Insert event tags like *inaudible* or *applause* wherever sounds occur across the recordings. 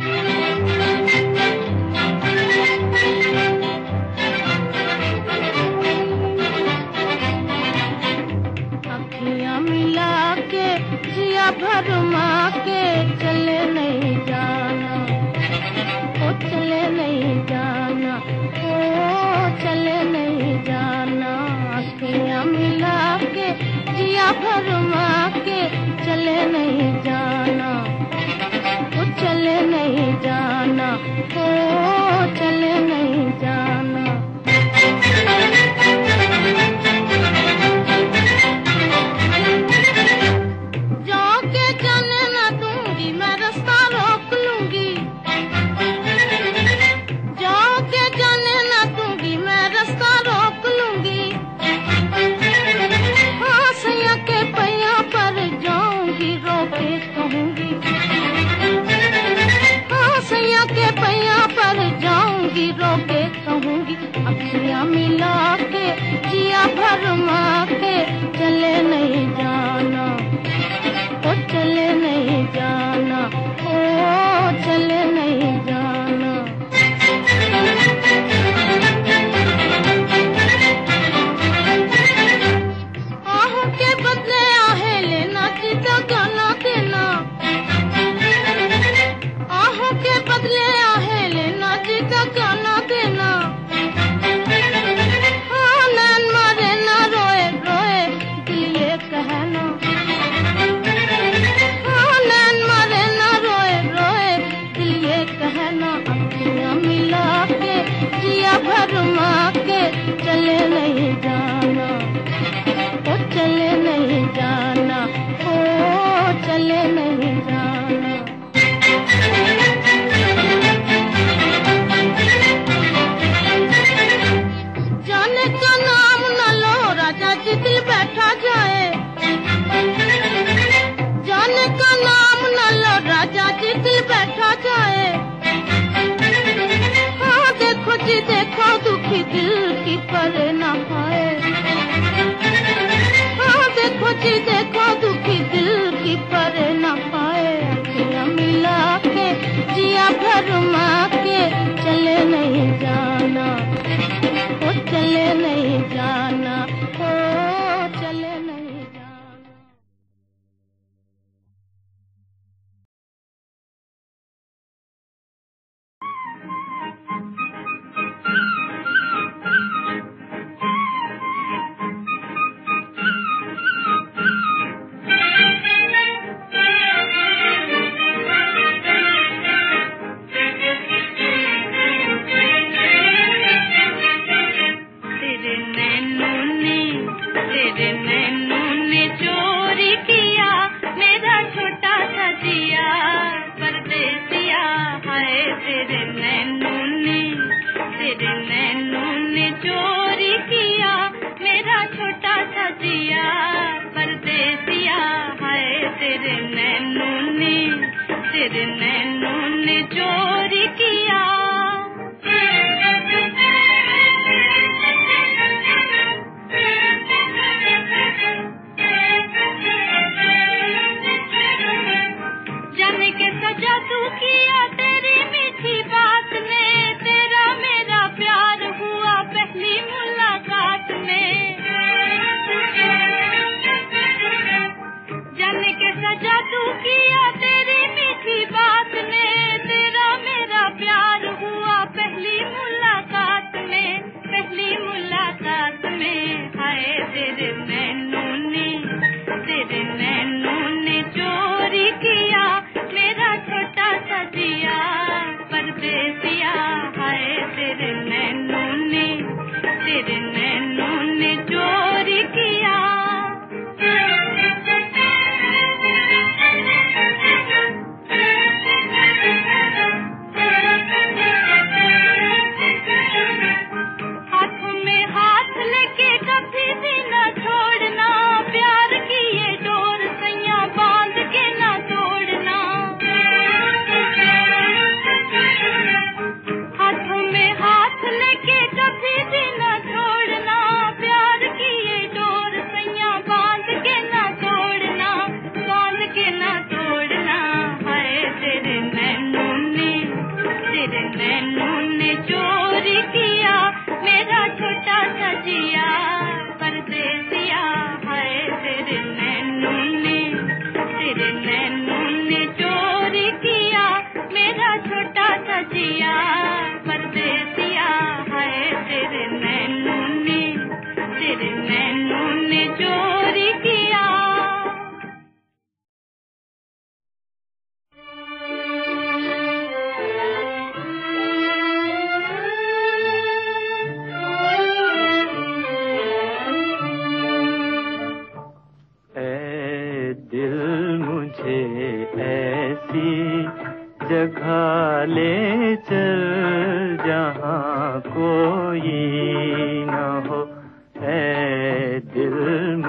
Thank you.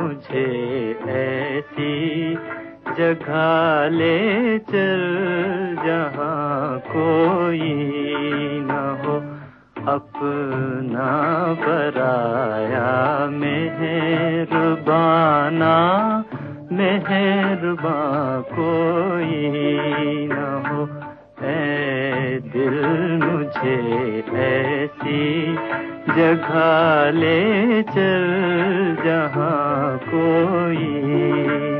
मुझे ऐसी जगह ले चल, जहाँ कोई न हो अपना बराया। मेहरबाना, मेहरबा, कोई न हो। ऐ दिल मुझे जगा ले चल जहाँ कोई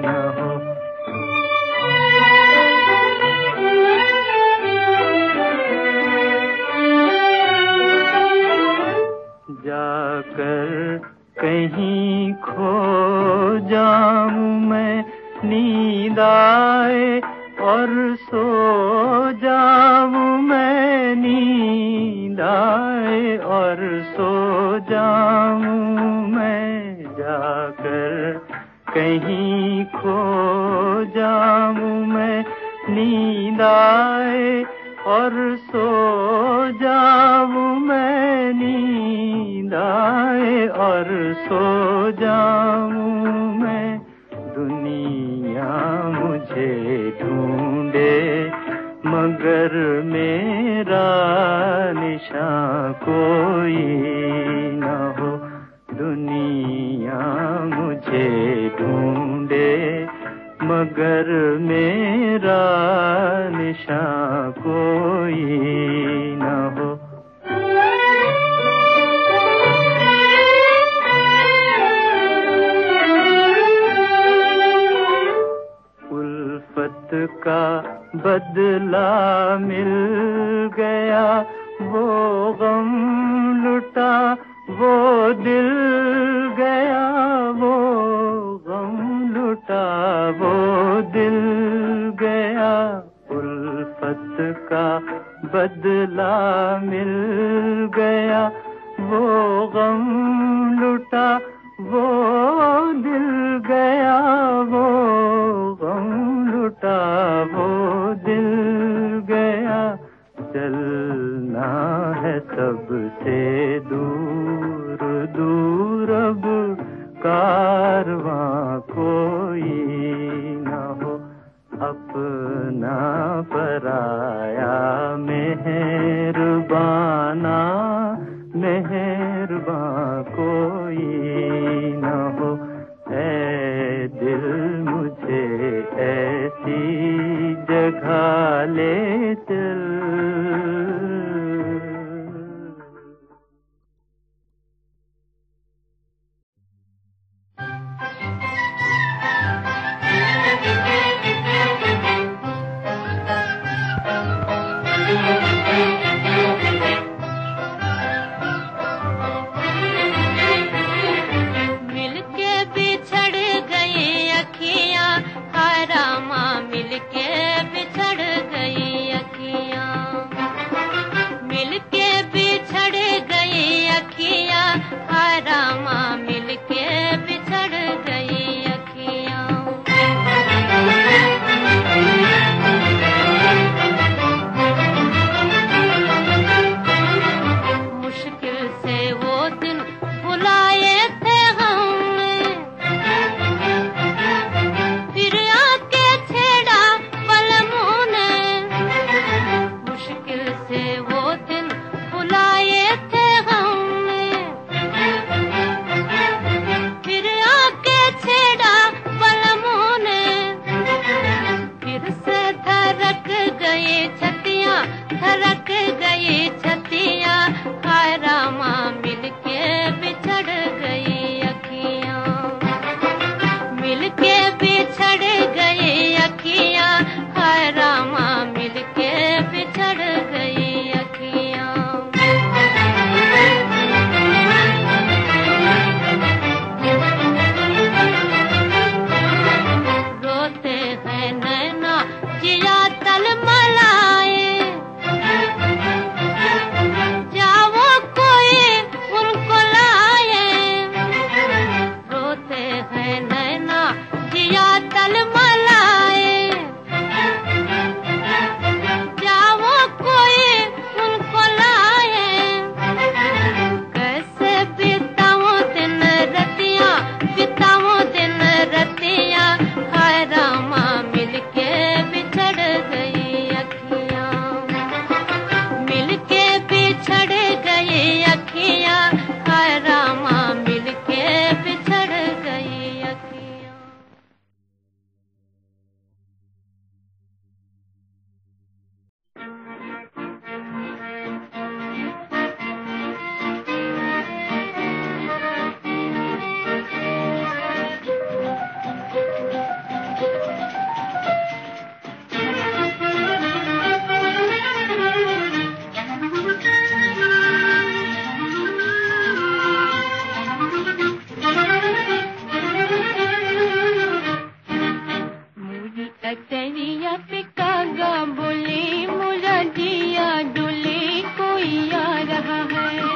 रहा है।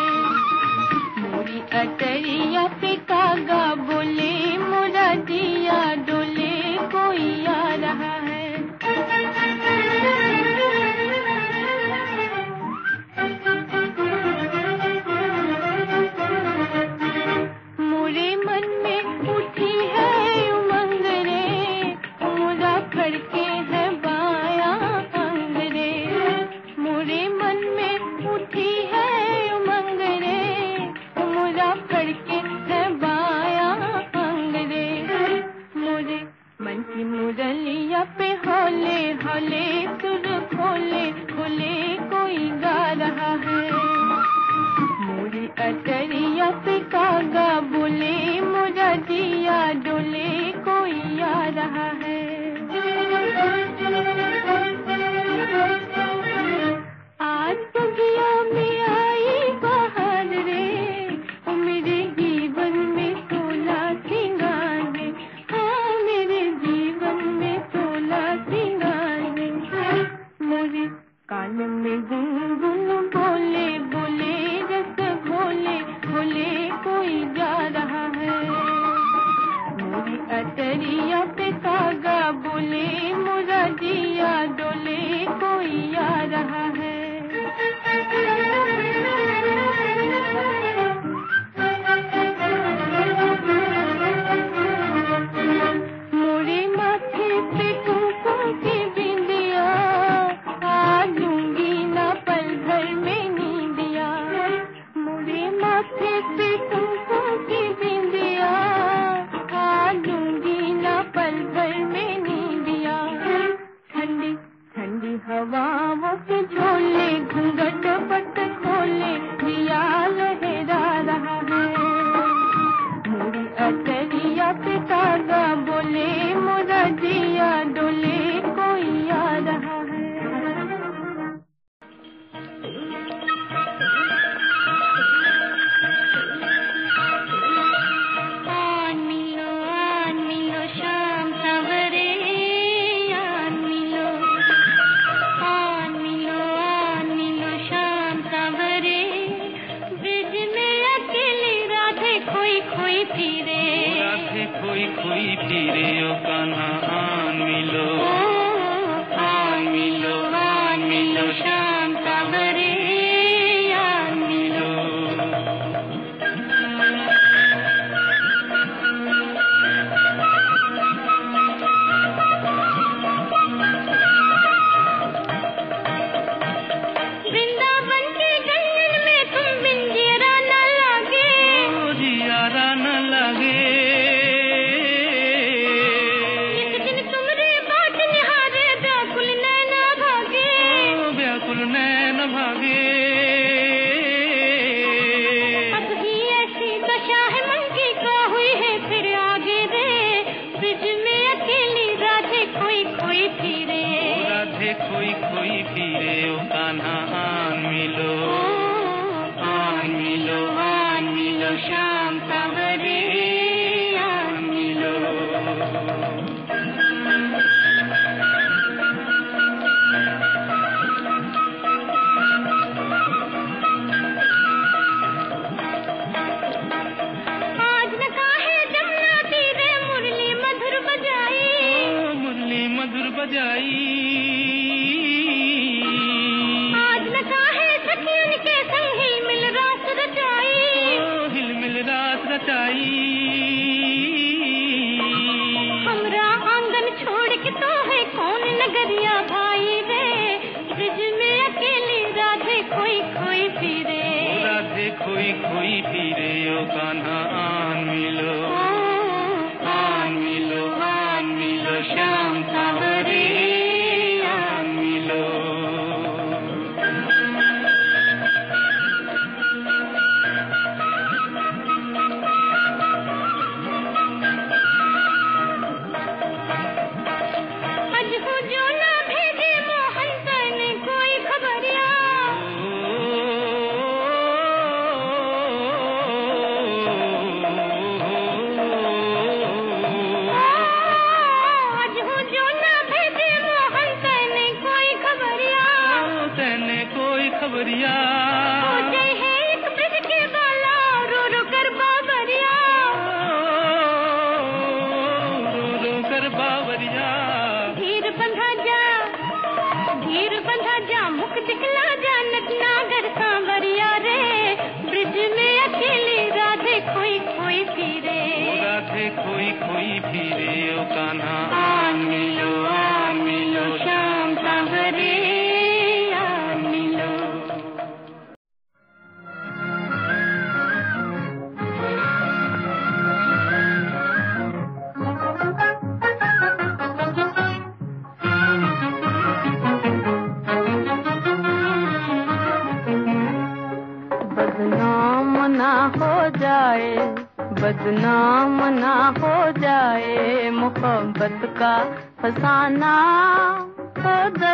मोरी कतरिया पिता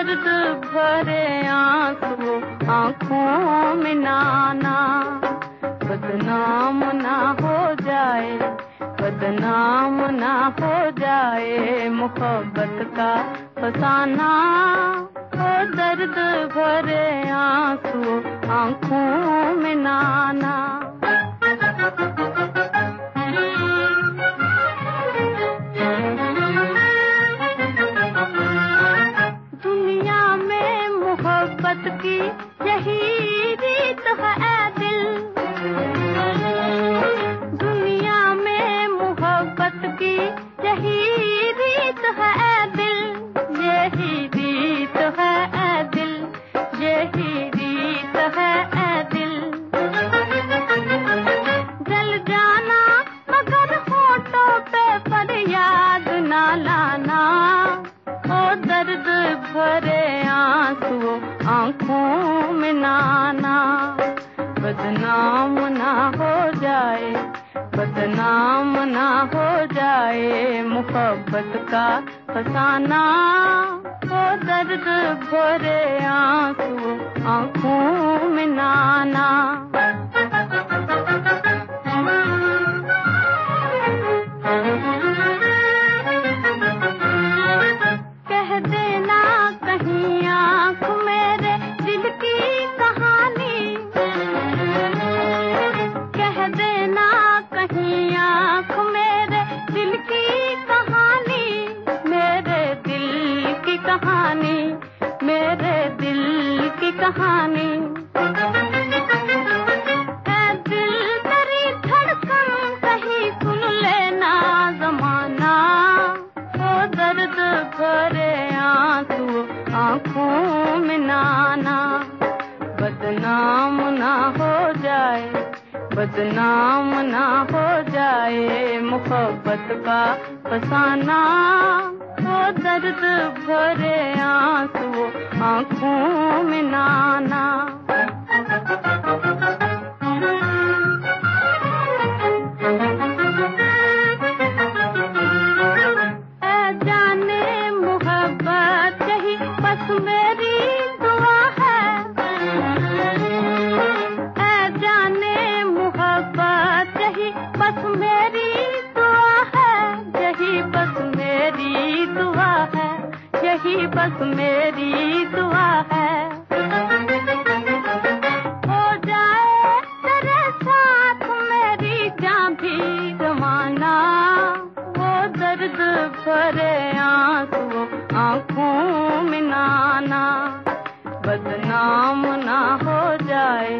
दर्द भरे आँख वो आँखों में नाना। बदनाम ना हो जाए, बदनाम ना हो जाए मोहब्बत का फसाना। ओ दर्द भरे आँसू, आँखों में नाना। का फसाना हो दर्द भरे आँसू आँखों में नाना। करे आँसू आँखों में नाना। बदनाम ना हो जाए,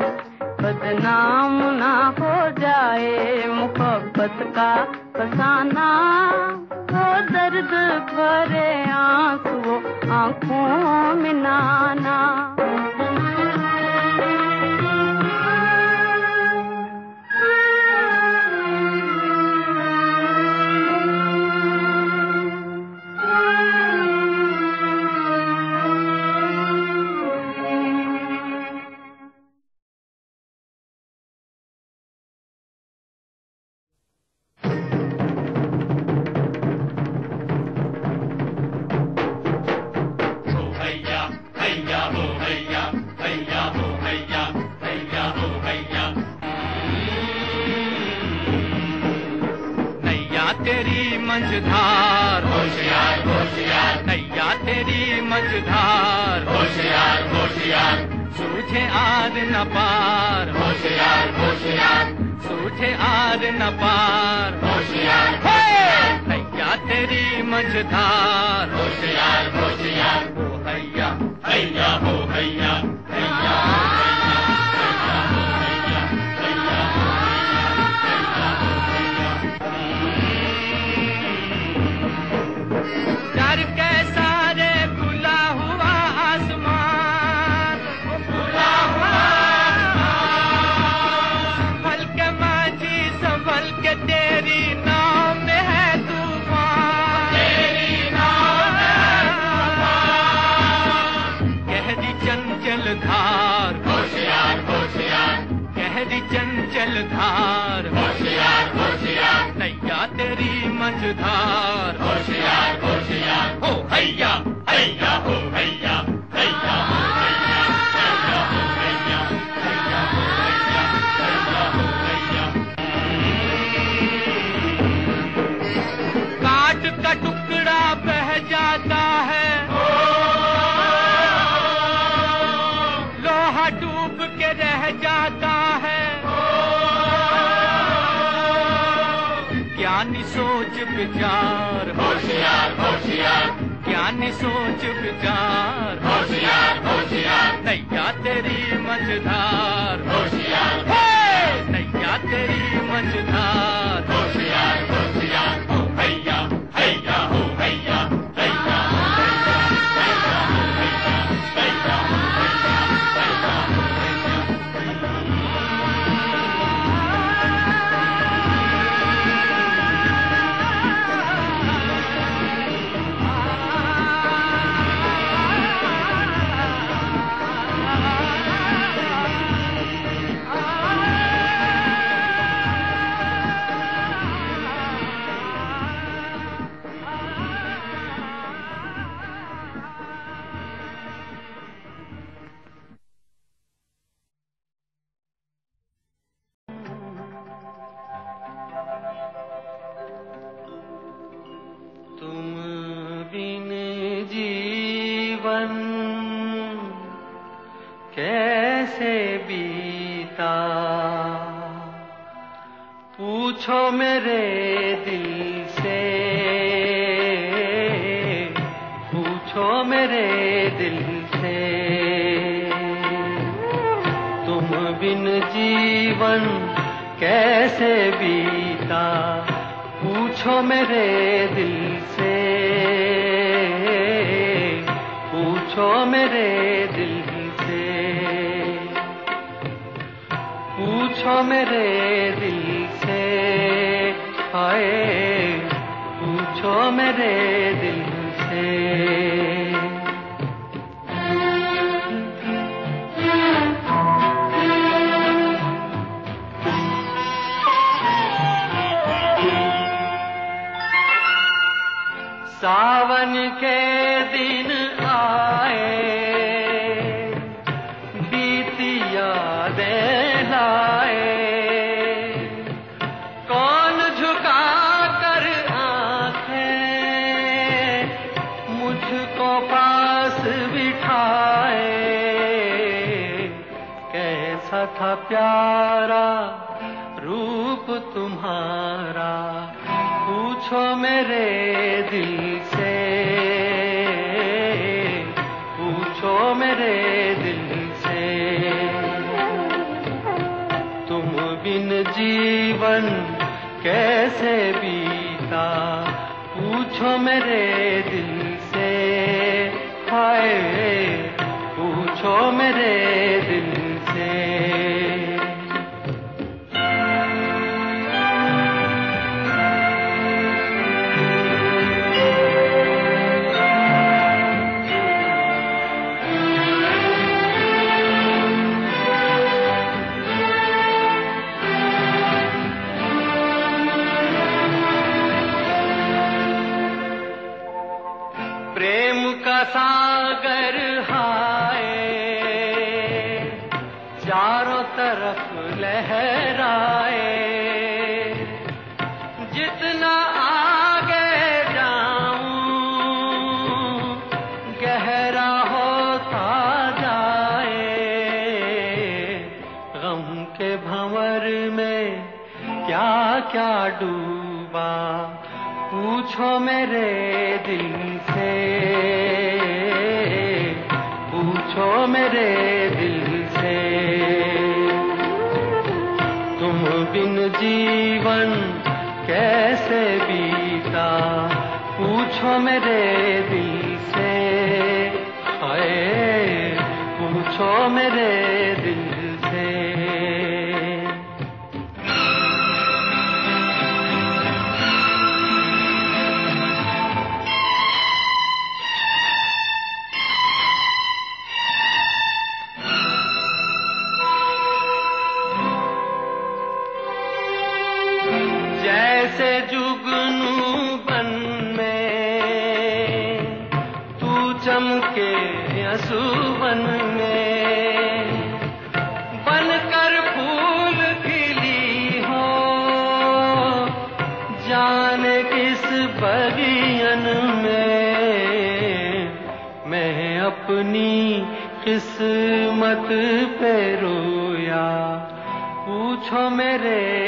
बदनाम ना हो जाए, मुहब्बत का फसाना। हो दर्द करे आँसू आँखों में नाना। समझदार होशियार होशियार हो हैया हैया हो हैया। मझधार। होशियार होशियार। नैया तेरी मझधार। होशियार होशियार। हो हैया हैया हो हैया। की सोच विचार। होशियार होशियार। नैया तेरी मझधार। होशियार। नैया तेरी मझधार। क्या डूबा? पूछो मेरे दिल से। पूछो मेरे दिल से। तुम बिन जीवन कैसे बीता? पूछो मेरे मत पे रोया पूछो मेरे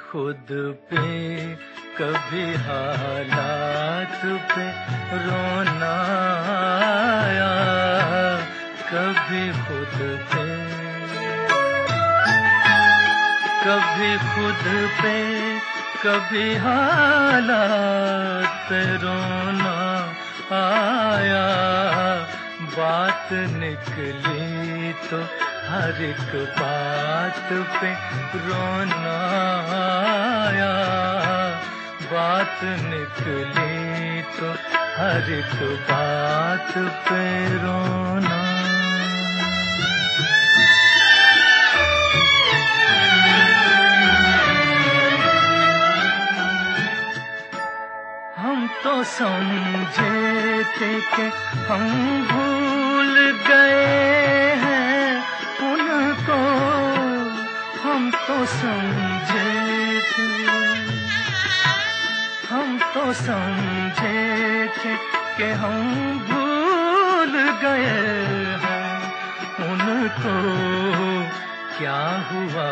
खुद पे, कभी हालात पे रोना आया, कभी खुद पे। कभी खुद पे, कभी हालात रोना आया, बात निकली तो हर एक बात पे रोना आया बात निकली तो हर एक बात पे रोना। तो समझे थे कि हम भूल गए हैं। उनको हम तो समझे थे। हम तो समझे थे कि हम भूल गए हैं। उनको क्या हुआ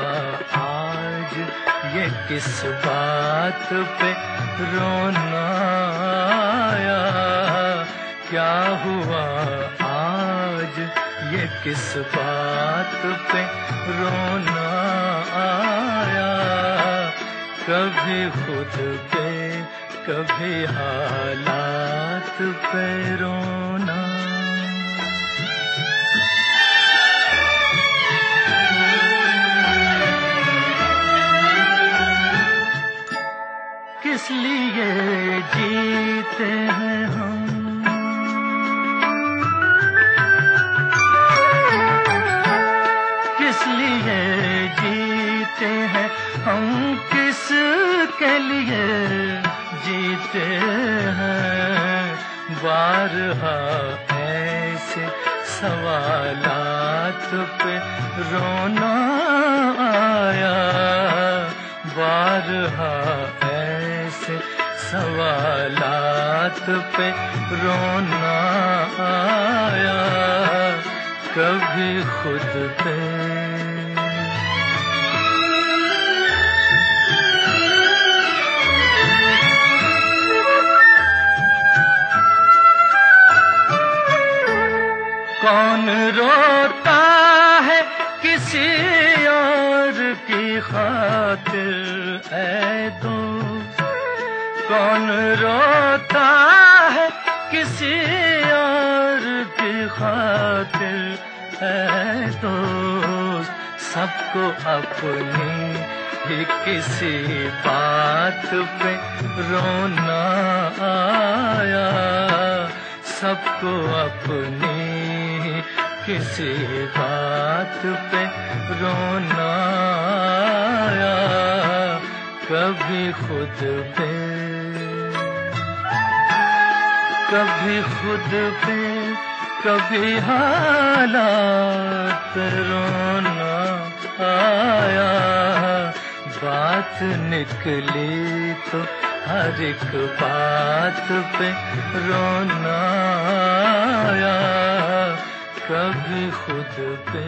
आज? ये किस बात पे रोना आया? क्या हुआ ये किस बात पे रोना आया? कभी खुद पे कभी हालात पे रोना। किस लिए जीते हैं जीते हैं, हम किस के लिए जीते हैं? बारहा ऐसे सवालात पे रोना आया। बारहा ऐसे सवालात पे रोना आया। कभी खुद पे कौन रोता है किसी और की खातिर? ऐ दोस्त कौन रोता है किसी और की खातिर? ऐ दोस्त सबको अपनी ही किसी बात पे रोना आया। सबको अपनी किसी बात पे रोना आया, कभी खुद पे, कभी खुद पे, कभी हालात रोना आया। बात निकली तो हर एक बात पे रोना आया। कभी खुद पे।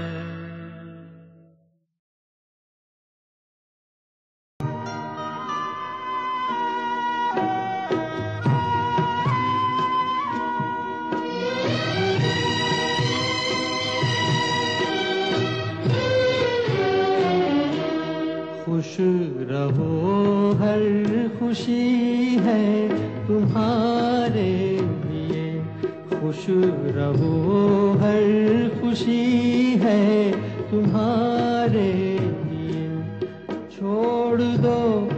खुश रहो हर खुशी है तुम्हारे। खुश रहो हर खुशी है तुम्हारे लिए। छोड़ दो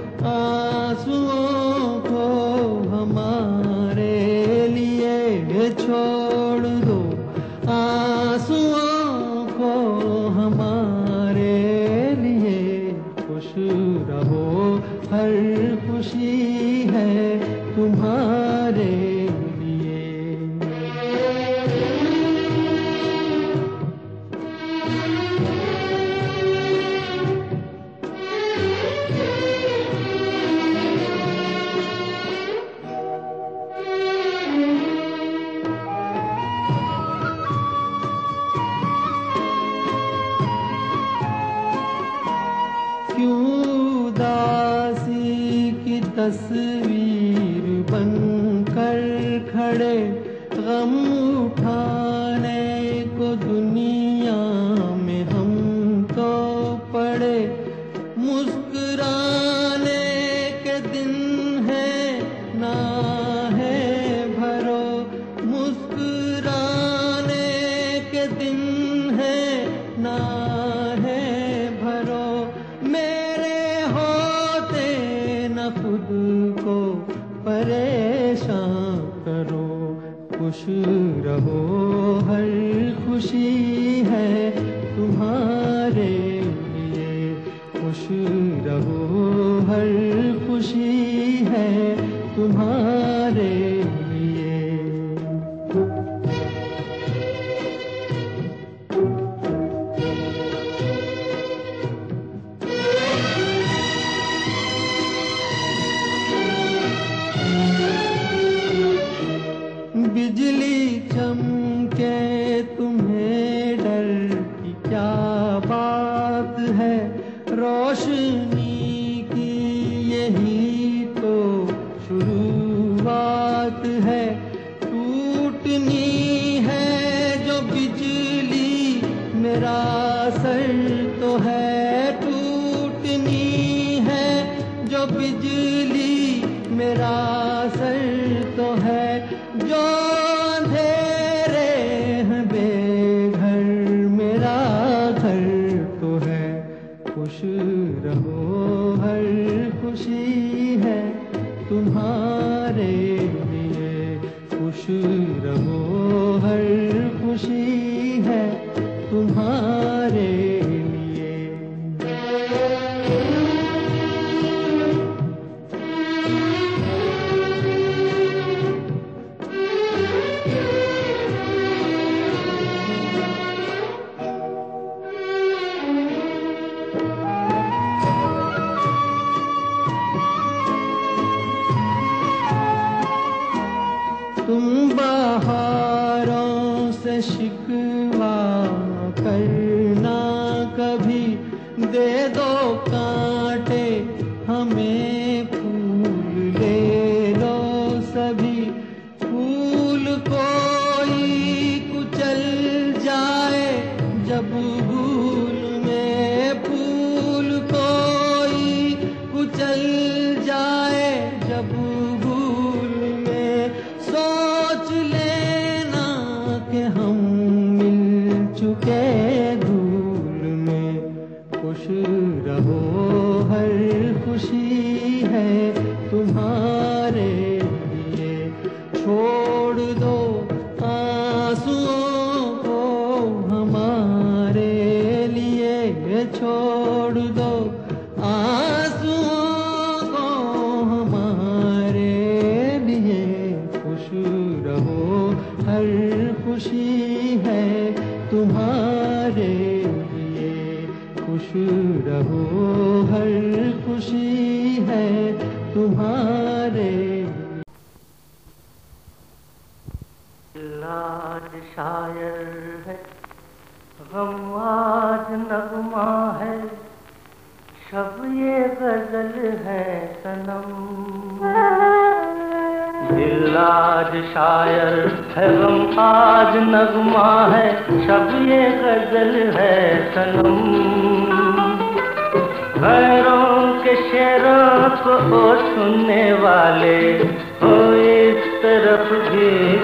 que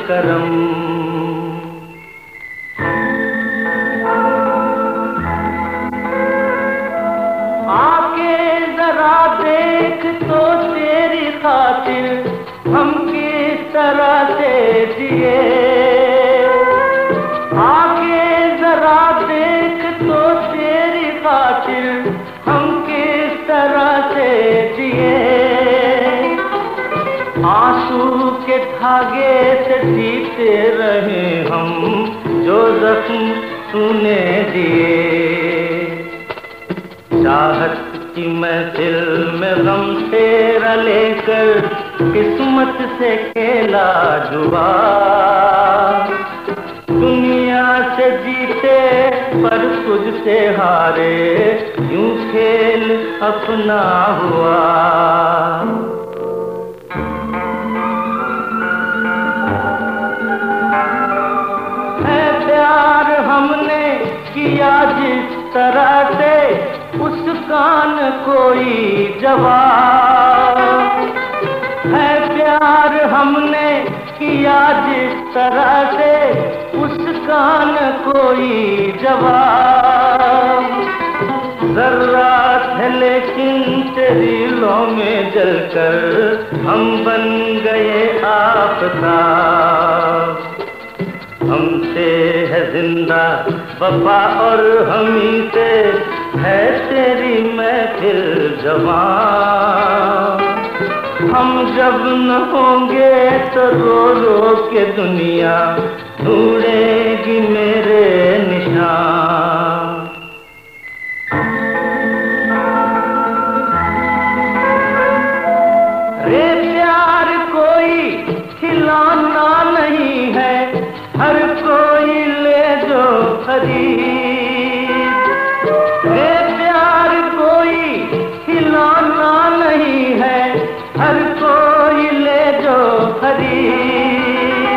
करम। आके जरा देख तो तेरी खातिर जीते रहे हम जो जख्म सुने दिए। चाहत की महफिल में गम तेरा लेकर किस्मत से खेला जुआ दुनिया से जीते पर खुद से हारे, यूँ खेल अपना हुआ। हमने किया जिस तरह से, उस कान कोई जवाब। है प्यार हमने किया जिस तरह से, उस कान कोई जवाब। जर्रात है लेकिन तेरी लो में जलकर, हम बन गए आपका। ज़िंदा, वफा और हमी से है तेरी मैं फिर जवान। हम जब न होंगे तो रो रो के दुनिया ढूंढेगी मेरे निशान। हर कोई ले जो खरीद। रे प्यार कोई खिलौना नहीं है, हर कोई ले जो खरीद।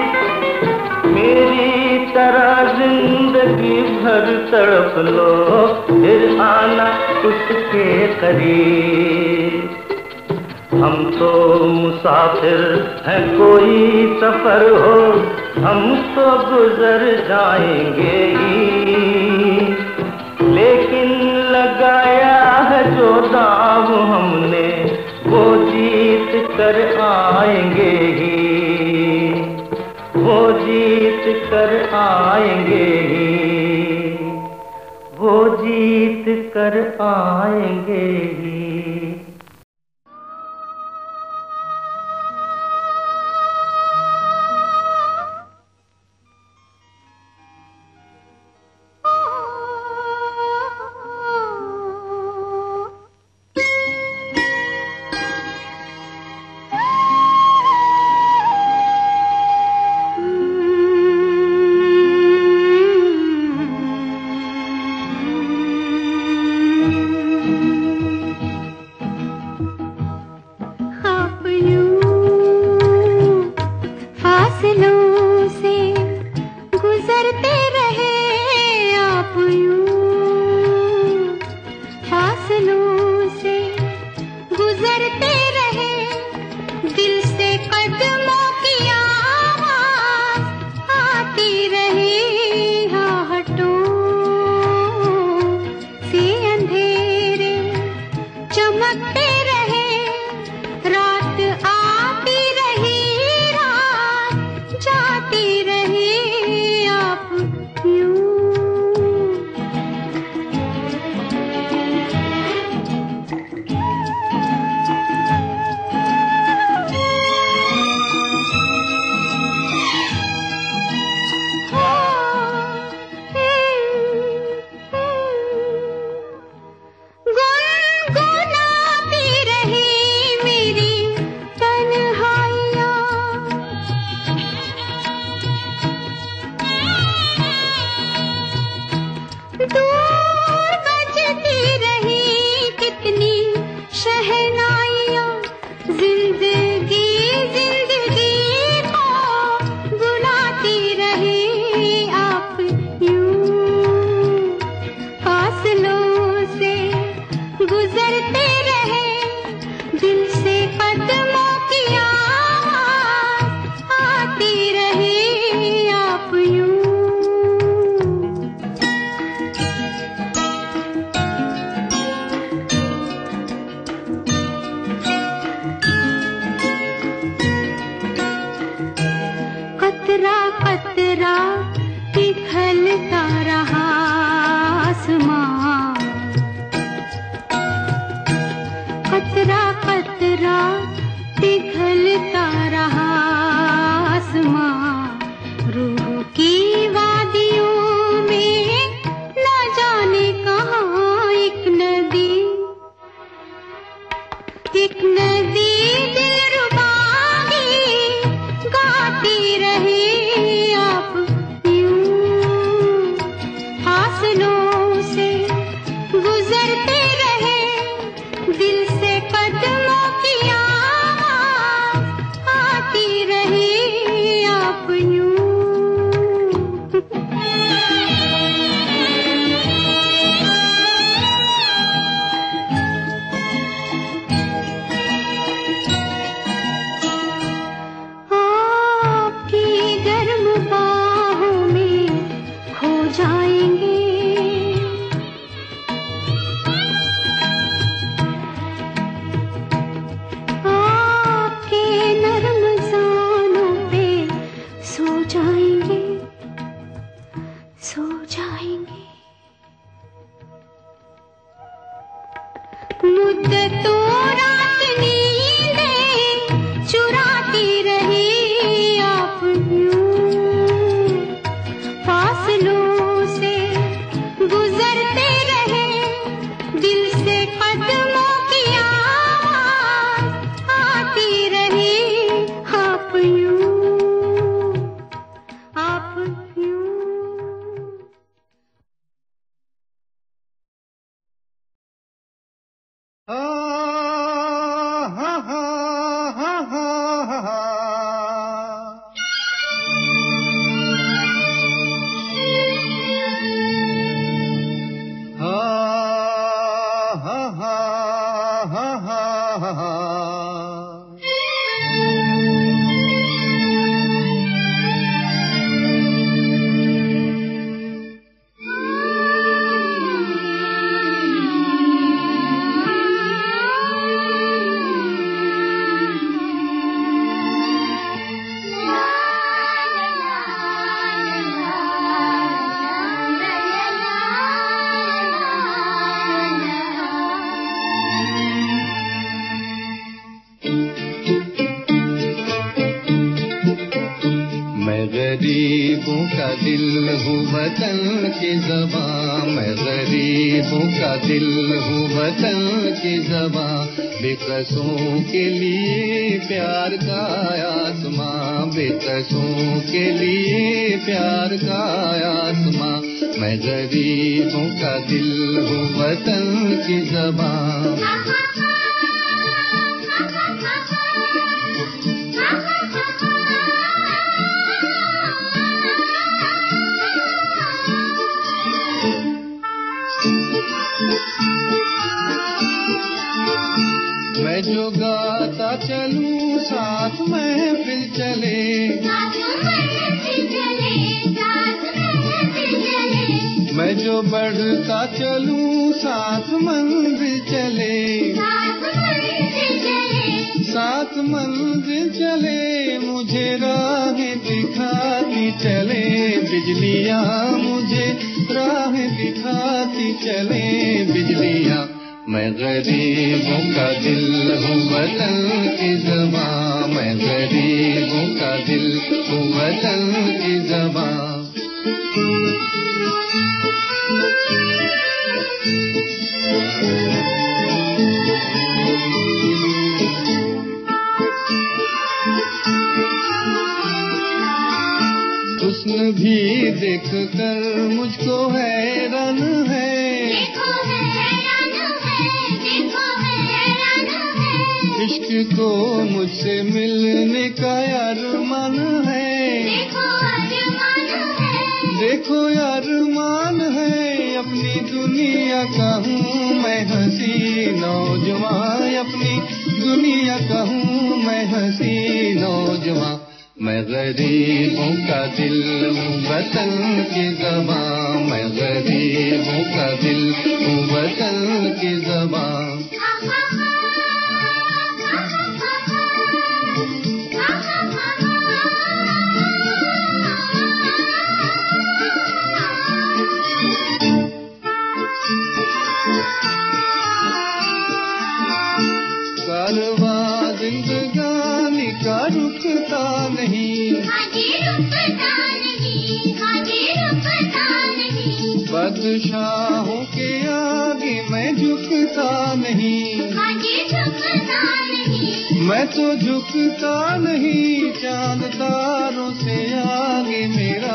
मेरी तरह ज़िंदगी भर तड़प लो, फिर आना उसके करीब। हम तो मुसाफिर हैं, कोई सफ़र हो हम तो गुजर जाएँगे ही। लेकिन लगाया है जो दाव हमने, वो जीत कर आएँगे ही। वो जीत कर आएँगे ही। वो जीत कर आएँगे ही। साथ मंजिल चले। साथ मंजिल चले मुझे राह दिखाती चले। बिजलियाँ मुझे राह दिखाती चले। बिजलियाँ मैं गरीबों का दिल हूँ वतन की जबा मैं गरीबों का दिल हूँ वतन की जबा देख कर मुझको हैरान है। इश्क को मुझसे मिलने का यार मन है। देखो यार मान है अपनी दुनिया का हूँ मैं हँसी नौजवान। अपनी दुनिया का हूँ मैं हँसी नौजवान। मैं गरीबों का दिल वतन की जबा मैं गरीबों का दिल वतन की जबा तो झुकता नहीं, चाँद तारों से आगे मेरा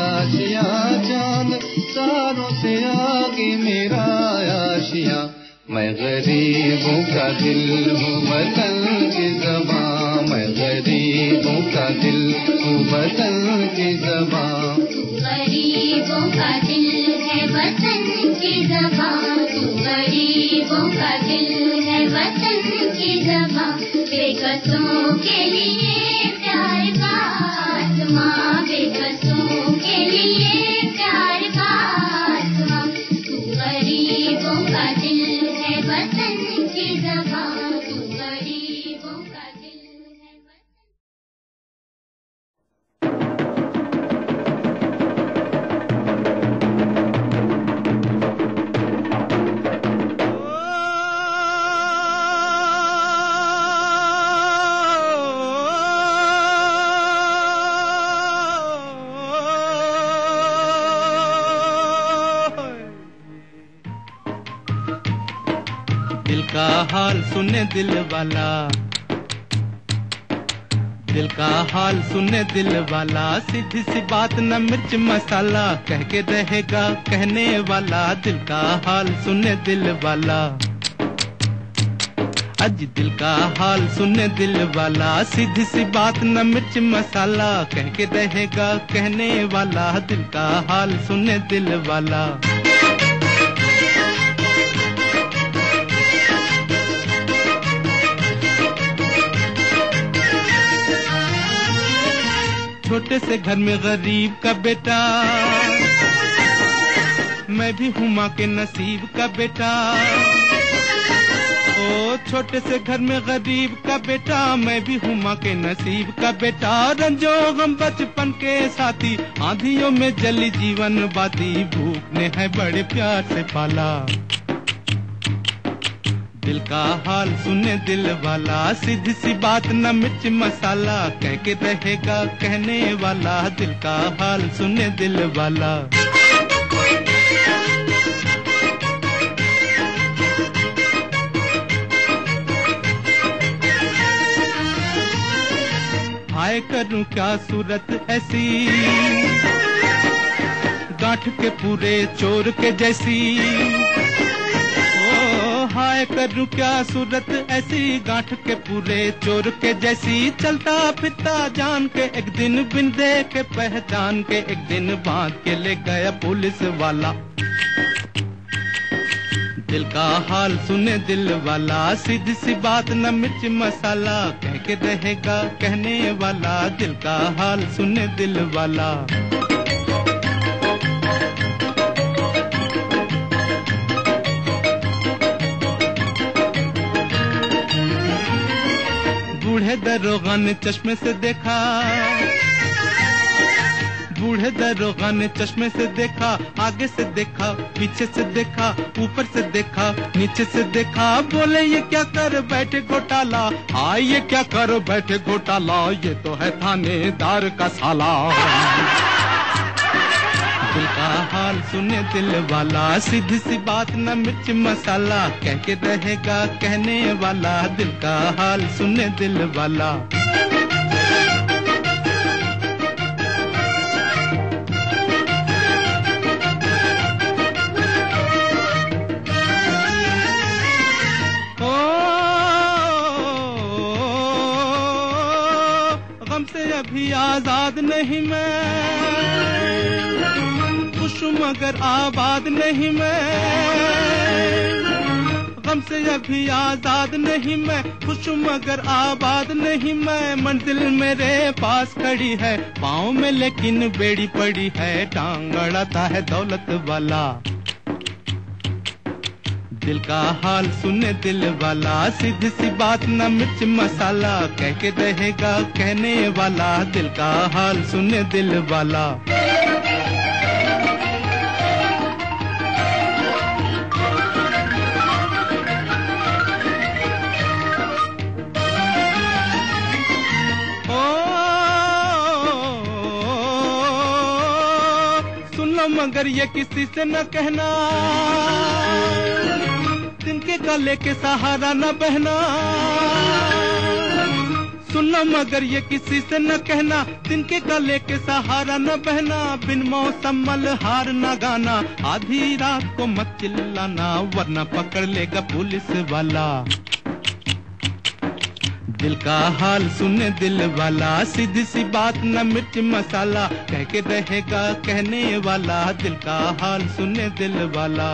आशिया, चाँद तारों से आगे मेरा आशिया। मैं गरीबों का दिल हूँ, वतन की जबा मैं गरीबों का दिल हूँ, वतन की जबा गरीबों का दिल है की जबान गरीबों का दिल है वतन की जबा बेकसों के लिए दिल का हाल सुने दिल वाला। दिल का हाल सुने दिल वाला। सीधी सी बात न मिर्च मसाला। कह के रहेगा कहने वाला। दिल का हाल सुने दिल वाला। अज दिल का हाल सुने दिल वाला। सीधी सी बात न मिर्च मसाला। कह के रहेगा कहने वाला। दिल का हाल सुने दिल वाला। छोटे से घर में गरीब का बेटा। मैं भी हूँ माँ के नसीब का बेटा। ओ, छोटे से घर में गरीब का बेटा, मैं भी हूँ माँ के नसीब का बेटा। रंजो हम बचपन के साथी, आंधियों में जली जीवन बाती। भूख ने है बड़े प्यार से पाला। दिल का हाल सुने दिल वाला, सीधी सी बात न मिर्च मसाला, कह के रहेगा कहने वाला, दिल का हाल सुने दिल वाला। हाय करूँ क्या सूरत ऐसी? गांठ के पूरे चोर के जैसी। ओ हाय क्या सूरत? ऐसी गांठ के पूरे चोर के जैसी चलता फिरता जान के एक दिन बिन दे के पहचान के एक दिन बाँध के ले गया पुलिस वाला। दिल का हाल सुने दिल वाला, सीधी सी बात न मिर्च मसाला, कह के रहेगा कहने वाला। दिल का हाल सुने दिल वाला। बूढ़े दरोगा ने चश्मे से देखा। बूढ़े दरोगा ने चश्मे से देखा, आगे से देखा, पीछे से देखा, ऊपर से देखा, नीचे से देखा। बोले, ये क्या कर बैठे घोटाला? हाँ ये क्या कर बैठे घोटाला? ये तो है थानेदार का साला। दिल का हाल सुने दिल वाला, सीधी सी बात न मिर्च मसाला, कह के रहेगा कहने वाला, दिल का हाल सुने दिल वाला। अभी आज़ाद नहीं मैं। मगर आबाद नहीं मैं। गम से अभी आज़ाद नहीं मैं। खुश मगर आबाद नहीं मैं। मंजिल मेरे पास खड़ी है। पाँव में लेकिन बेड़ी पड़ी है। टांग अड़ाता है दौलत वाला। दिल का हाल सुने दिल वाला। सीधी सी बात न मिर्च मसाला। कह के रहेगा कहने वाला। दिल का हाल सुने दिल वाला। मगर ये किसी से न कहना। तिनके गले के सहारा न बहना। सुन लो मगर ये किसी से न कहना। तिनके गले के सहारा न बहना। बिन मौसम हार न गाना। आधी रात को मत चिल्लाना, वरना पकड़ लेगा पुलिस वाला। दिल का हाल सुन दिल वाला, सीधी सी बात न मिर्च मसाला, कह के रहेगा कहने वाला, दिल का हाल सुन दिल वाला।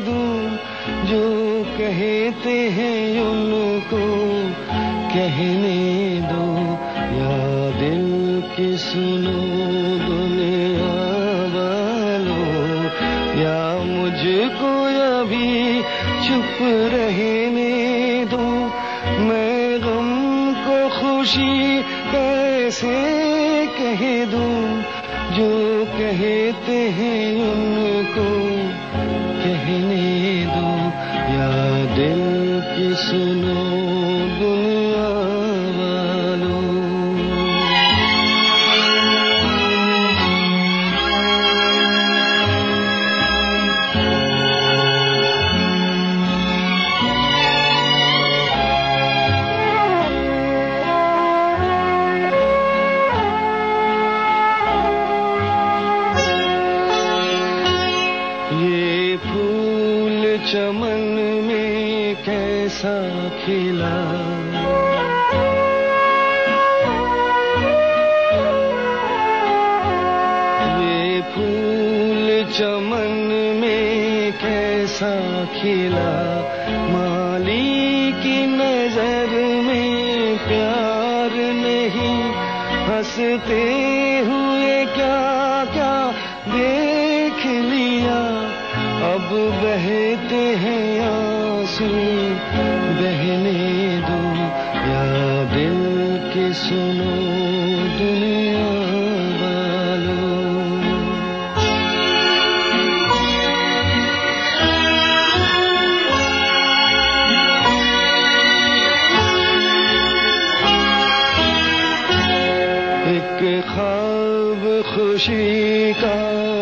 दूँ जो कहते हैं उनको कहने दो। या दिल की सुनो दुनिया वालों, या मुझको अभी चुप रहने दो। मैं गम को खुशी कैसे कह दू? जो कहते हैं उनको सुनो खिला माली की नज़र में प्यार नहीं। हँसते हुए क्या क्या देख लिया। अब बहते हैं आँसू बहने दो। या दिल के सुनो। का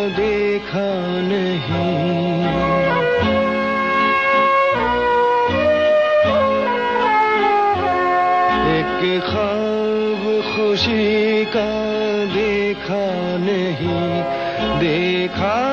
देखा नहीं। एक खाब खुशी का देखा नहीं। देखा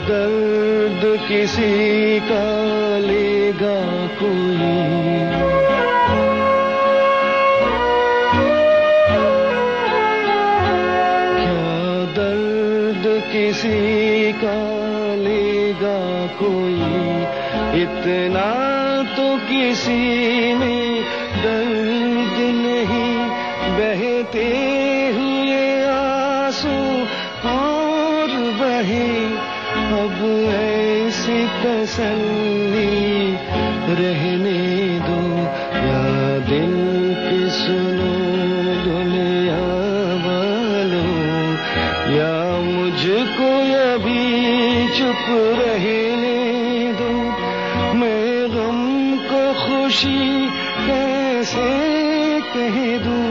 दर्द किसी का लेगा कोई। क्या दर्द किसी का लेगा कोई? इतना तो किसी तसल्ली रहने दो, या दिल की सुनो दुनिया वालों, या मुझको अभी चुप रहने दो। मैं गम को खुशी कैसे कह दूँ,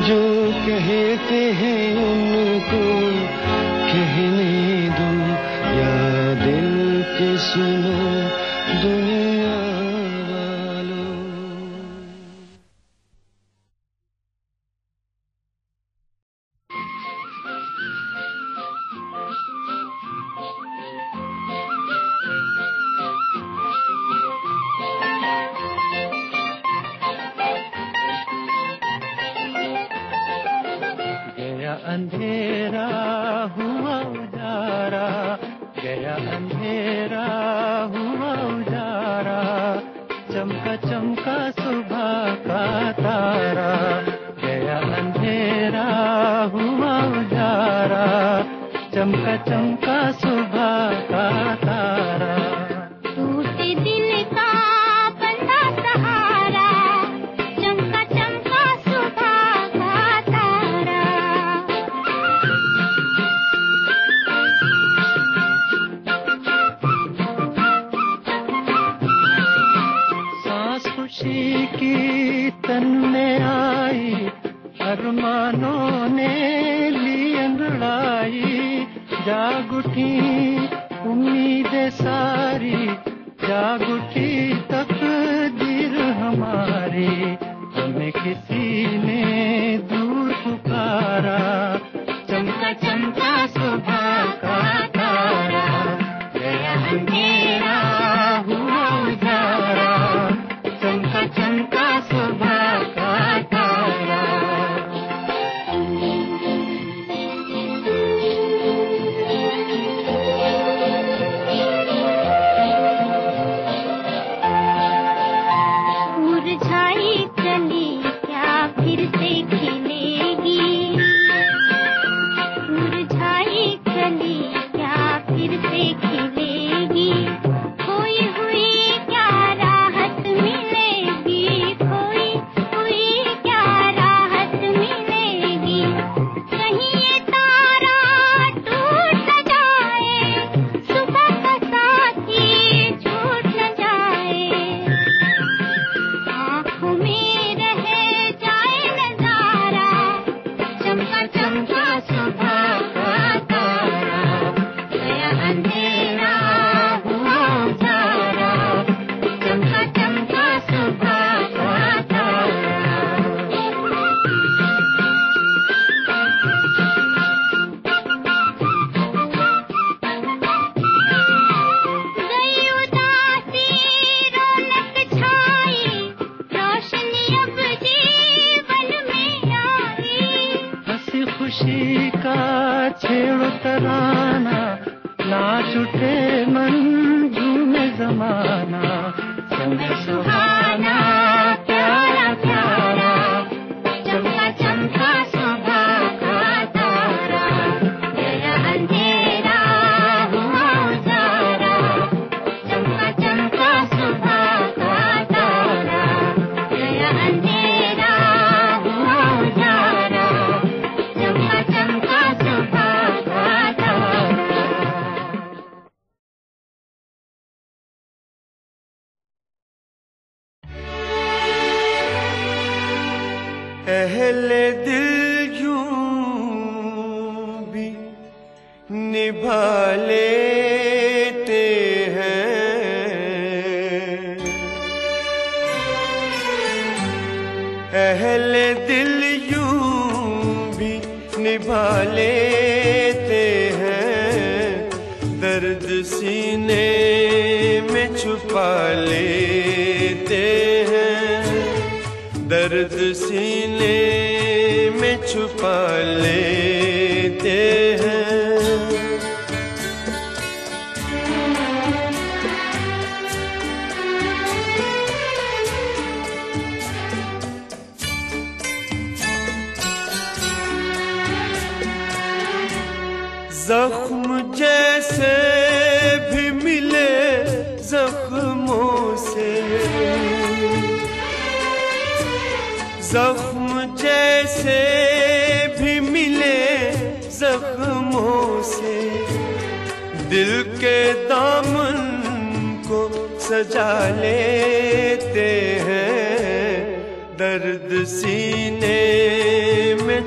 जो कहते हैं उनको que su nombre चली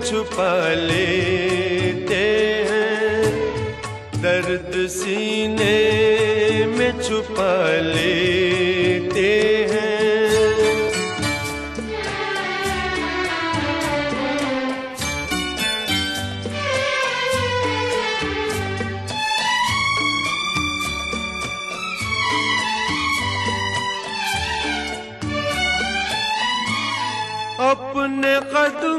छुपा लेते हैं। दर्द सीने में छुपा लेते हैं। अपने कदम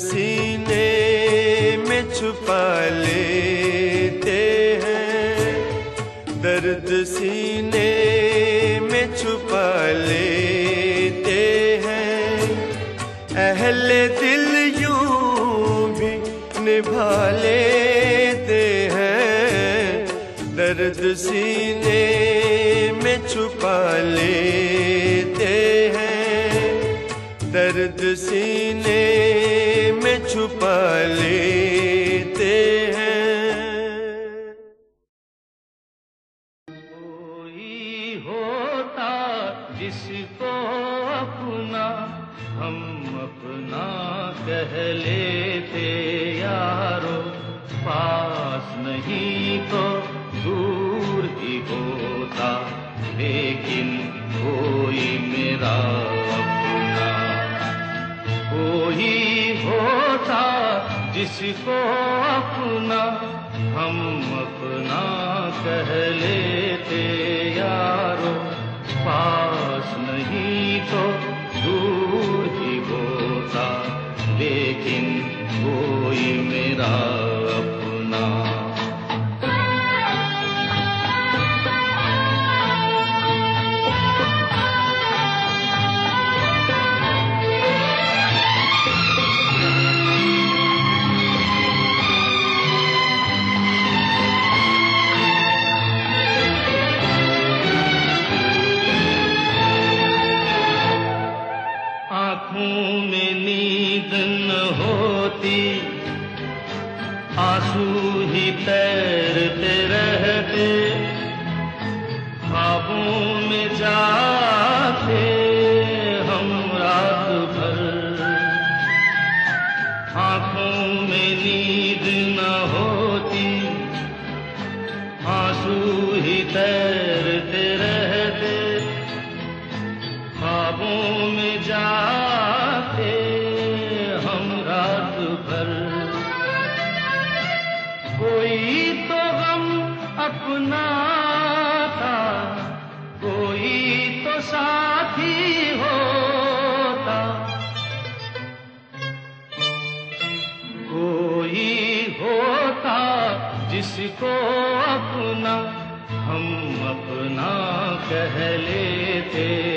सीने में छुपा लेते हैं। दर्द सीने में छुपा लेते हैं। अहले दिल यूँ भी निभा लेते हैं। दर्द सीने में छुपा लेते हैं। दर्द सीने छुपा ले आँसू ही तैरते रहते, ख्वाबों में जाते हम रात भर। कोई तो गम अपना था कोई तो साथी होता। कोई होता जिसको Hey.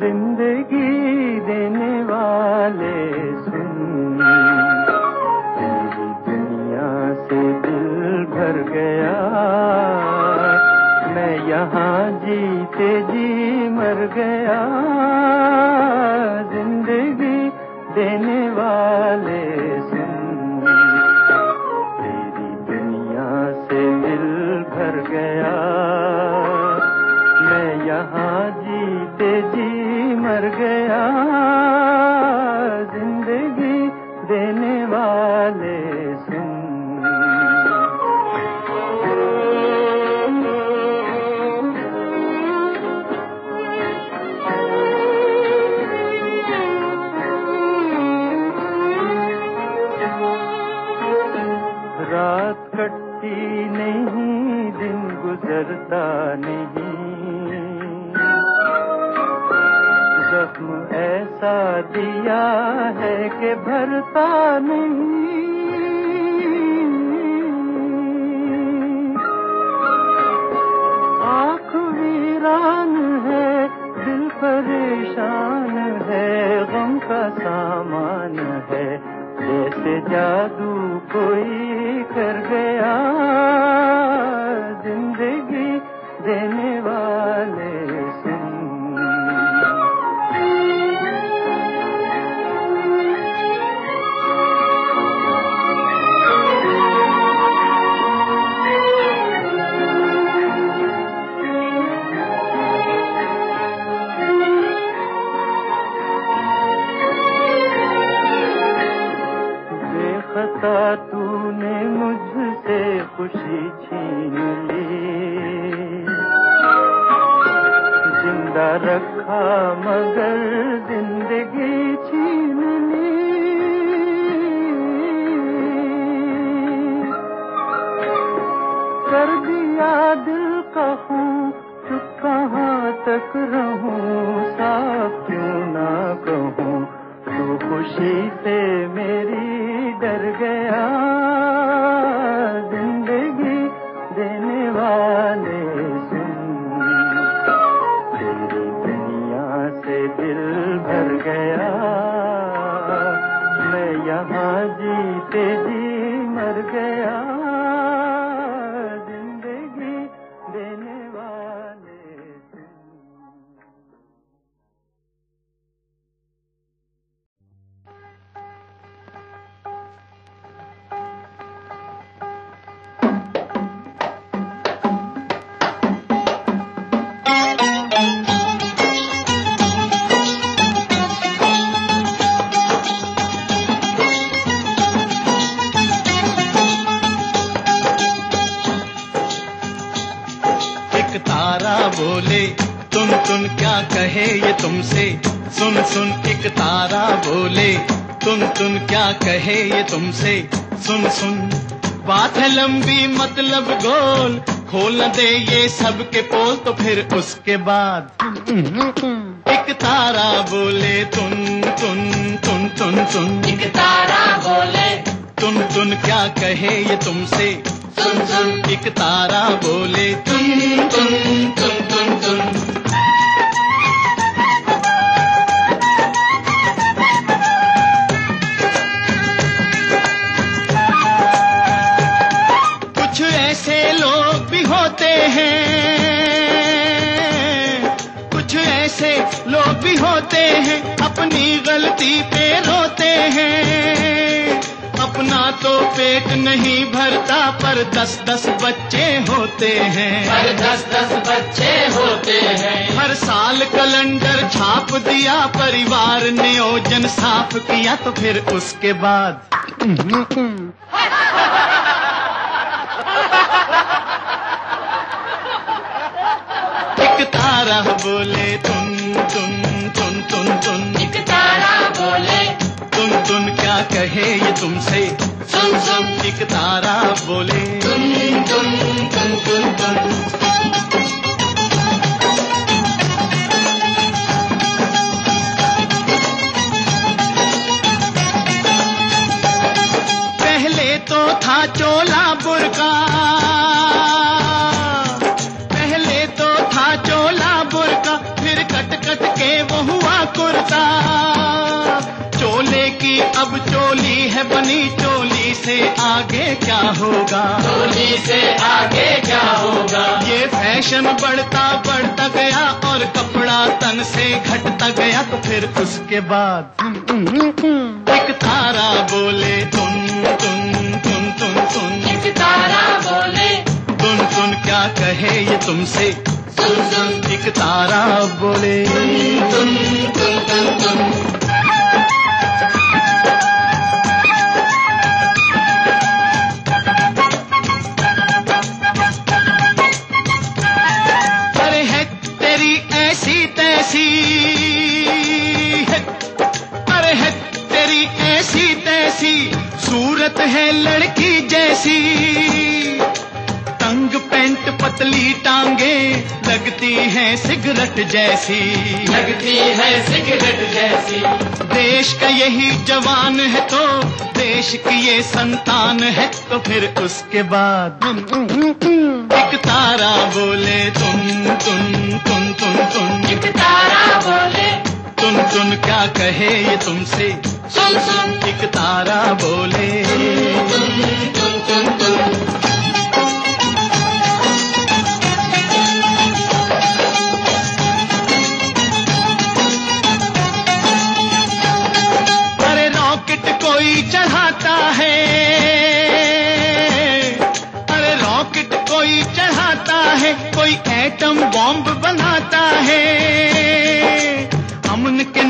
ज़िंदगी देने वाले सुन। तेरी दुनिया से दिल भर गया। मैं यहाँ जीते जी मर गया। ज़िंदगी देने वाले दिया है कि भरता नहीं। आँख वीरान है, दिल परेशान है, गम का सामान है। जैसे जादू कोई कर गया कहे ये तुमसे सुन सुन। बात है लंबी मतलब गोल। खोल दे ये सब के पोल तो फिर उसके बाद। एक तारा बोले तुन तुन तुन तुन तुन। एक तारा बोले तुन तुन क्या कहे ये तुमसे? सुन सुन। एक तारा बोले तुन तुन तुन तुन तुन। कुछ हैं। कुछ ऐसे लोग भी होते हैं अपनी गलती पे रोते हैं। अपना तो पेट नहीं भरता पर दस दस बच्चे होते हैं। पर दस दस बच्चे होते हैं। हर साल कैलेंडर छाप दिया परिवार ने ओजन साफ़ किया तो फिर उसके बाद *laughs* *laughs* एक तारा बोले तुन तुन तुन तुन तुन एक तारा बोले तुन तुन क्या कहे ये तुमसे? सुन सुन। एक तारा बोले तुन तुन तुन तुन तुन पहले तो था चोला बुरका की अब चोली है बनी चोली से आगे क्या होगा? चोली से आगे क्या होगा? ये फ़ैशन बढ़ता बढ़ता गया और कपड़ा तन से घटता गया तो फिर उसके बाद एक तारा बोले तुम तुम तुम तुम तुम एक तारा बोले। तुम तुन क्या कहे ये तुमसे? सुन सुन। एक तारा बोले तुम तुम तुम तुम सूरत है लड़की जैसी। तंग पैंट पतली टांगे लगती है सिगरेट जैसी। लगती है सिगरेट जैसी। देश का यही जवान है तो देश की ये संतान है तो फिर उसके बाद। एक तारा बोले तुम तुम तुम तुम तुम। एक तारा बोले तुम तुम क्या कहे ये तुमसे? सुन सुन। एक तारा बोले। अरे रॉकेट कोई चढ़ाता है। अरे रॉकेट कोई चढ़ाता है कोई एटम बॉम्ब बनाता है।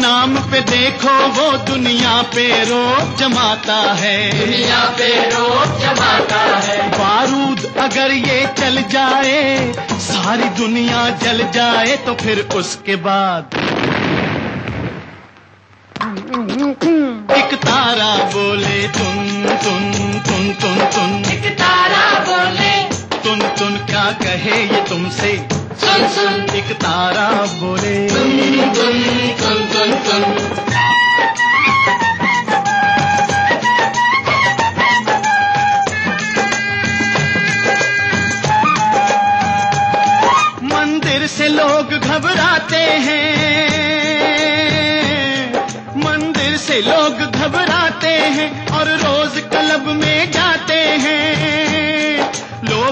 नाम पे देखो वो दुनिया पे रोक जमाता है। दुनिया पे रोक जमाता है। बारूद अगर ये चल जाए सारी दुनिया जल जाए तो फिर उसके बाद। एक तारा बोले तुम तुम तुम तुम तुम। एक तारा बोले तुम तुन क्या कहे ये तुमसे? एक तारा बोले। मंदिर से लोग घबराते हैं। मंदिर से लोग घबराते हैं और रोज क्लब में जाते हैं।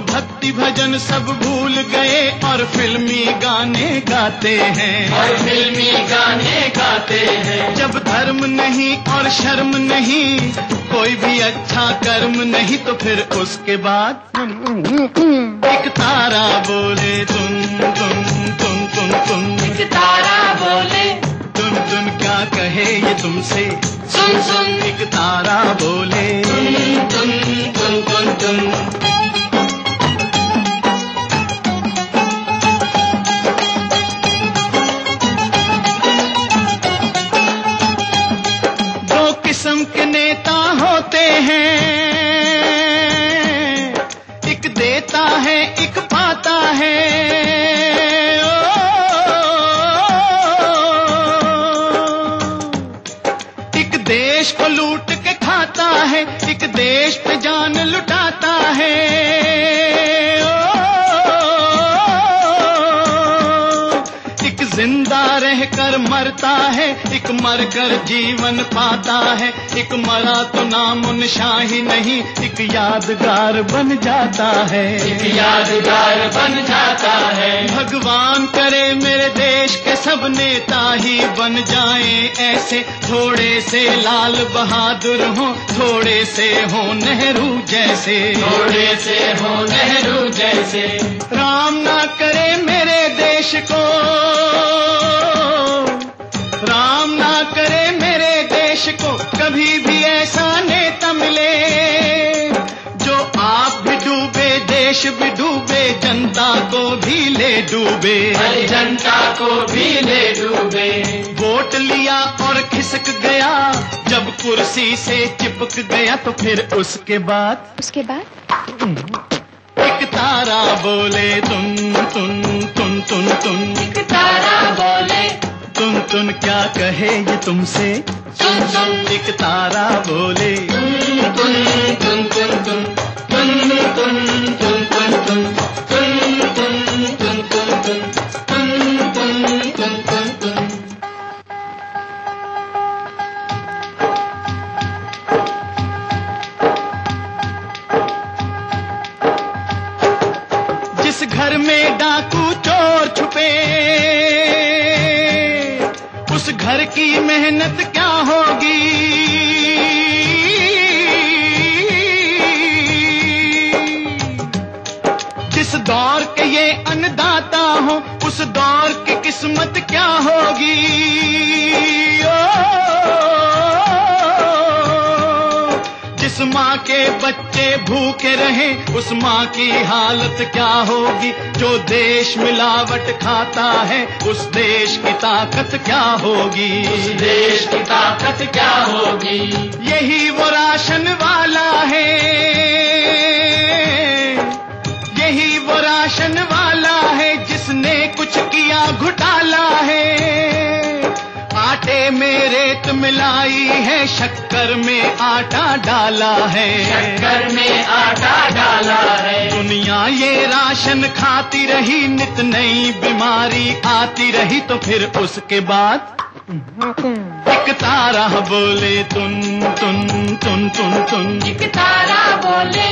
भक्ति भजन सब भूल गए और फिल्मी गाने गाते हैं। और फिल्मी गाने गाते हैं। जब धर्म नहीं और शर्म नहीं कोई भी अच्छा कर्म नहीं तो फिर उसके बाद एक तारा बोले तुम तुम तुम तुम तुम। एक तारा बोले। तुम तुम क्या कहे ये तुमसे? सुन सुन। एक तारा बोले। तुम तुम तुम तुम। तुम दो है एक देश पे जान लुटाता है। रहकर मरता है एक मरकर जीवन पाता है। एक मरा तो नाम शाही नहीं एक यादगार बन जाता है। एक यादगार बन जाता है। भगवान करे मेरे देश के सब नेता ही बन जाएँ ऐसे। थोड़े से लाल बहादुर हो थोड़े से हो नेहरू जैसे। थोड़े से हो नेहरू जैसे। राम ना करे मेरे देश को कभी भी ऐसा नेता मिले जो आप भी डूबे देश भी डूबे जनता को भी ले डूबे। जनता को भी ले डूबे। वोट लिया और खिसक गया जब कुर्सी से चिपक गया तो फिर उसके बाद उसके बाद? एक तारा बोले तुम तुम तुम तुम तुम। एक तारा बोले सुन सुन क्या कहे ये तुमसे सुन सुन एक तारा बोले तुन तुन तुन तुन तुन तुन तुन तुन तुन जिस घर में डाकू चोर छुपे घर की मेहनत क्या होगी? जिस दौर के ये अन्नदाता हो, उस दौर की किस्मत क्या होगी? जिस माँ के बच्चे भूखे रहे उस माँ की हालत क्या होगी? जो देश मिलावट खाता है उस देश की ताकत क्या होगी? उस देश की ताकत क्या होगी? यही वो राशन वाला है। यही वो राशन वाला है जिसने कुछ किया घुटाला है। आटे में रेत मिलाई है शक्कर में आटा डाला है। शक्कर में आटा डाला है। दुनिया ये राशन खाती रही नित नई बीमारी आती रही तो फिर उसके बाद एक तारा बोले तुन तुन तुन तुन तुन। एक तारा बोले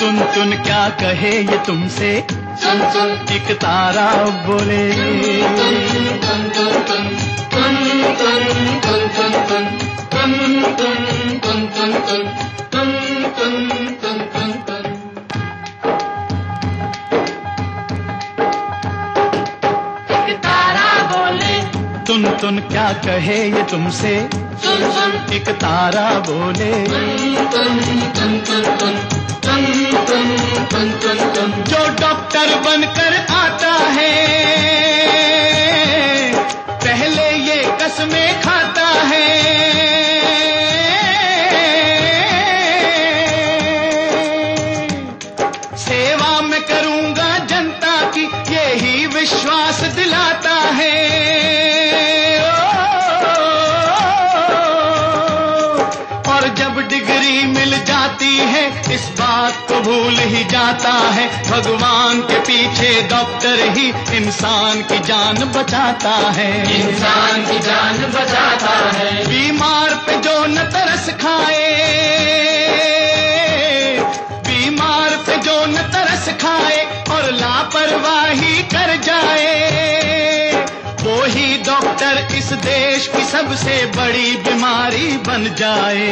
तुन तुन क्या कहे ये तुमसे? सुन सुन। एक तारा बोले तुन तुन तुन तुन तुन तुन क्या कहे ये तुमसे? एक तारा बोले तुन तुन। तुन तुन तुन तुन तुन तुन तुन जो डॉक्टर बनकर आता है भूल ही जाता है। भगवान के पीछे डॉक्टर ही इंसान की जान बचाता है। इंसान की जान बचाता है। बीमार पे जो न तरस खाए बीमार पे जो न तरस खाए और लापरवाही कर जाए। डॉक्टर इस देश की सबसे बड़ी बीमारी बन जाए।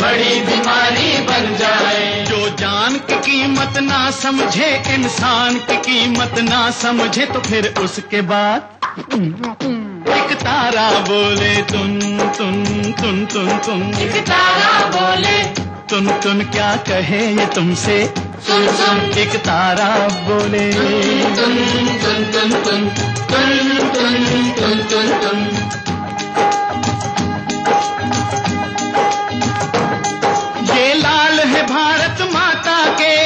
बड़ी बीमारी बन जाए। जो जान की कीमत ना समझे इंसान की कीमत ना समझे तो फिर उसके बाद एक तारा बोले तुन तुन तुन तुन तुन। एक तारा बोले तुन तुन क्या कहे ये तुमसे? सुन सुन। एक तारा बोले तुन तुन तुन तुन तुन तुन। ये लाल है भारत माता के।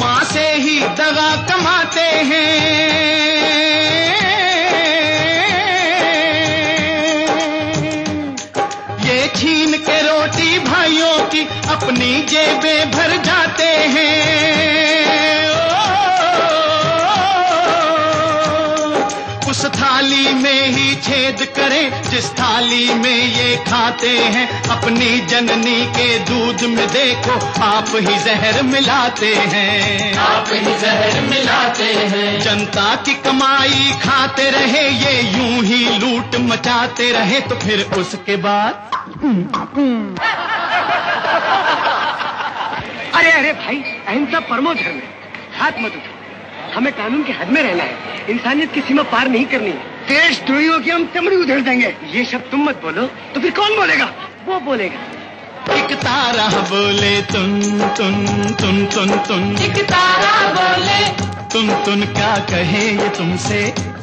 माँ से ही दवा कमाते हैं। ये छीन के रोटी भाइयों की अपनी जेबें भर जाते हैं। में ही छेद करें जिस थाली में ये खाते हैं अपनी जननी के दूध में देखो आप ही जहर मिलाते हैं। आप ही जहर मिलाते हैं। जनता की कमाई खाते रहे ये यूँ ही लूट मचाते रहे तो फिर उसके बाद? अरे अरे भाई अहिंसा परमो धर्म है। हाथ मत उठाओ। हमें कानून के हद में रहना है इंसानियत की सीमा पार नहीं करनी है देश द्रोहियों की हम चमड़ी उधेड़ देंगे ये शब्द तुम मत बोलो तो फिर कौन बोलेगा वो बोलेगा एक तारा बोले तुन तुन तुन तुन तुन एक तारा बोले तुम तुम क्या कहे ये तुमसे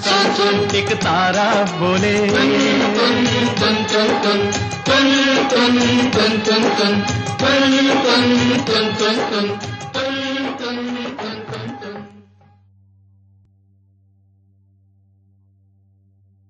सुन सुन एक तारा बोले तुन तुन तुन तुन तुन तुन तुन तुन तुन तुन तुन तुन तुन तुन